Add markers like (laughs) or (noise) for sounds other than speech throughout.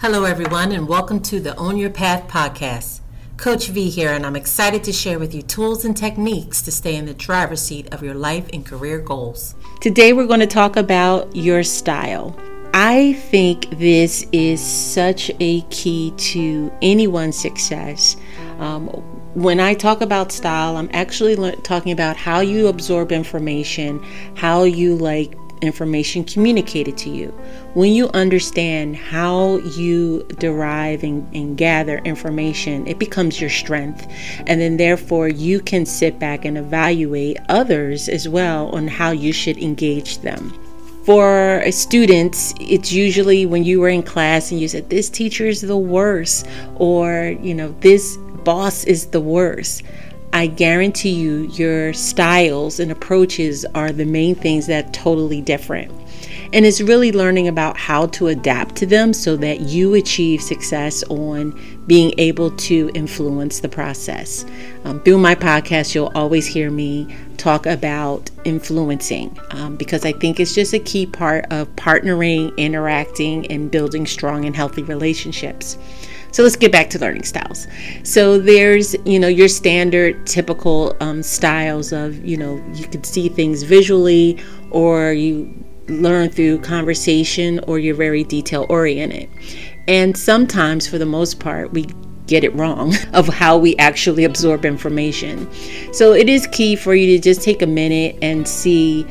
Hello, everyone, and welcome to the Own Your Path podcast. Coach V here, and I'm excited to share with you tools and techniques to stay in the driver's seat of your life and career goals. Today, we're going to talk about your style. I think this is such a key to anyone's success. Um, when I talk about style, I'm actually le- talking about how you absorb information, how you like information communicated to you. When you understand how you derive and, and, gather information, it becomes your strength. And then, therefore, you can sit back and evaluate others as well on how you should engage them. For students, it's usually when you were in class and you said, This teacher is the worst, or, you know, this boss is the worst. I guarantee you, your styles and approaches are the main things that are totally different. And it's really learning about how to adapt to them so that you achieve success on being able to influence the process. Um, through my podcast, you'll always hear me talk about influencing um, because I think it's just a key part of partnering, interacting, and building strong and healthy relationships. So let's get back to learning styles. So there's, you know, your standard typical um, styles of, you know, you can see things visually or you learn through conversation or you're very detail oriented. And sometimes, for the most part, we get it wrong (laughs) of how we actually absorb information. So it is key for you to just take a minute and see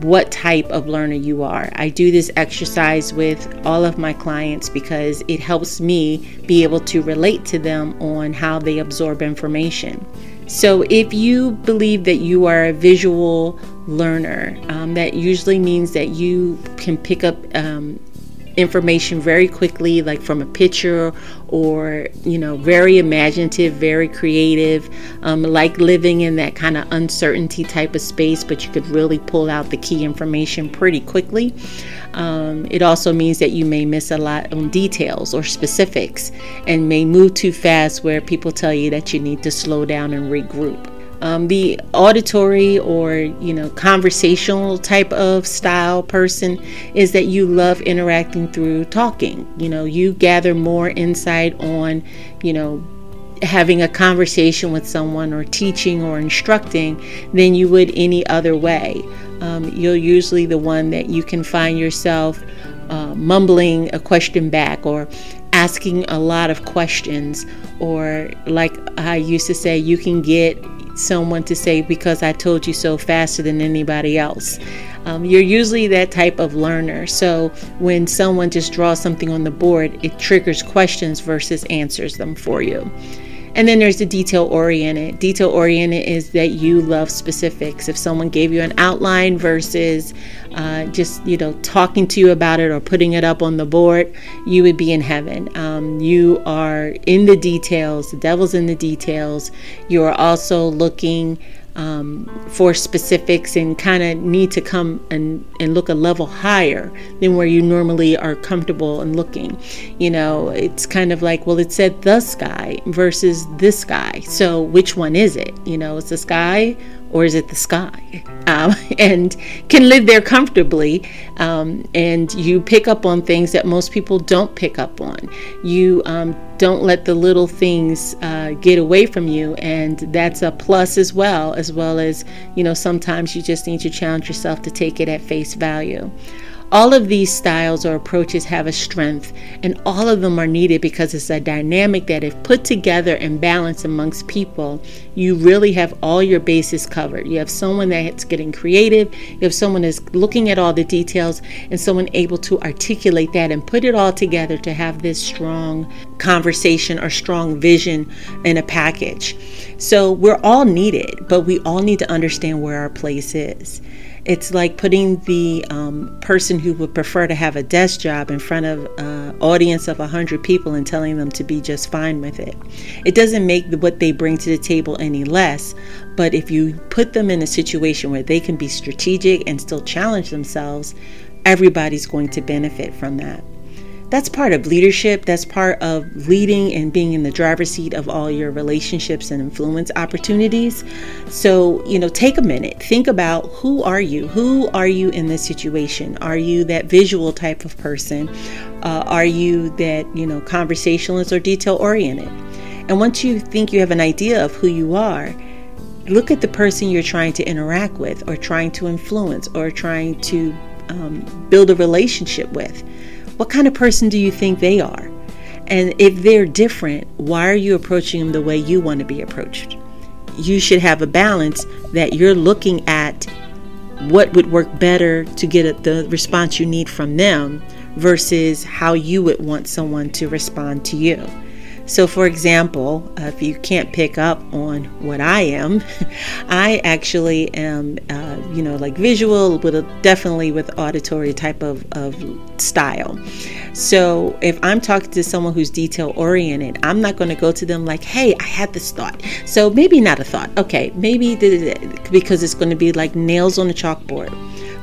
what type of learner you are. I do this exercise with all of my clients because it helps me be able to relate to them on how they absorb information. So, if you believe that you are a visual learner, um, that usually means that you can pick up um, information very quickly, like from a picture or, you know, very imaginative, very creative, um, like living in that kind of uncertainty type of space, but you could really pull out the key information pretty quickly. Um, it also means that you may miss a lot on details or specifics and may move too fast where people tell you that you need to slow down and regroup. Um, the auditory or you know conversational type of style person is that you love interacting through talking. You know you gather more insight on you know having a conversation with someone or teaching or instructing than you would any other way. Um, you're usually the one that you can find yourself uh, mumbling a question back or asking a lot of questions or like i used to say you can get someone to say, because I told you so faster than anybody else. Um, you're usually that type of learner. So when someone just draws something on the board, it triggers questions versus answers them for you. And then there's the detail oriented. Detail oriented is that you love specifics. If someone gave you an outline versus uh, just you know talking to you about it or putting it up on the board, you would be in heaven. Um, you are in the details. The devil's in the details. You are also looking um, for specifics and kind of need to come and, and look a level higher than where you normally are comfortable and looking. You know, it's kind of like, well, it said the sky versus this guy. So which one is it? You know, it's the sky or is it the sky? Um, (laughs) and can live there comfortably. Um, and you pick up on things that most people don't pick up on. You um, don't let the little things uh, get away from you, and that's a plus as well. As well as you know, sometimes you just need to challenge yourself to take it at face value. All of these styles or approaches have a strength, and all of them are needed because it's a dynamic that, if put together and balanced amongst people, you really have all your bases covered. You have someone that's getting creative, you have someone that's looking at all the details, and someone able to articulate that and put it all together to have this strong conversation or strong vision in a package. So we're all needed, but we all need to understand where our place is. It's like putting the um, person who would prefer to have a desk job in front of an audience of 100 people and telling them to be just fine with it. It doesn't make what they bring to the table any less, but if you put them in a situation where they can be strategic and still challenge themselves, everybody's going to benefit from that. That's part of leadership. That's part of leading and being in the driver's seat of all your relationships and influence opportunities. So, you know, take a minute. Think about who are you? Who are you in this situation? Are you that visual type of person? Uh, are you that, you know, conversationalist or detail oriented? And once you think you have an idea of who you are, look at the person you're trying to interact with or trying to influence or trying to um, build a relationship with what kind of person do you think they are? And if they're different, why are you approaching them the way you want to be approached? You should have a balance that you're looking at what would work better to get the response you need from them versus how you would want someone to respond to you. So, for example, uh, if you can't pick up on what I am, (laughs) I actually am, uh, you know, like visual, but definitely with auditory type of, of style. So, if I'm talking to someone who's detail oriented, I'm not going to go to them like, hey, I had this thought. So, maybe not a thought. Okay, maybe because it's going to be like nails on a chalkboard.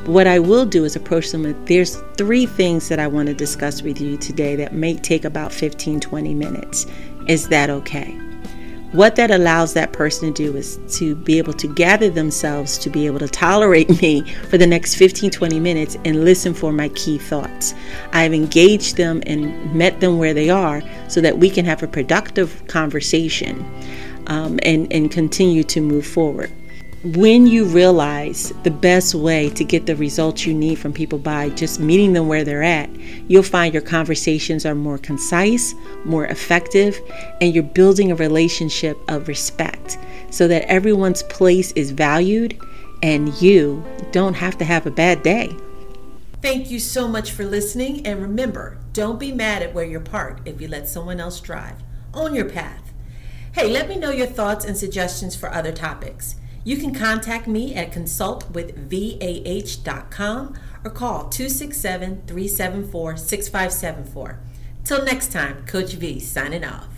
What I will do is approach them with there's three things that I want to discuss with you today that may take about 15 20 minutes. Is that okay? What that allows that person to do is to be able to gather themselves to be able to tolerate (laughs) me for the next 15 20 minutes and listen for my key thoughts. I've engaged them and met them where they are so that we can have a productive conversation um, and, and continue to move forward when you realize the best way to get the results you need from people by just meeting them where they're at, you'll find your conversations are more concise, more effective, and you're building a relationship of respect so that everyone's place is valued and you don't have to have a bad day. Thank you so much for listening. And remember, don't be mad at where you're parked if you let someone else drive. Own your path. Hey, let me know your thoughts and suggestions for other topics. You can contact me at consultwithvah.com or call 267 374 6574. Till next time, Coach V signing off.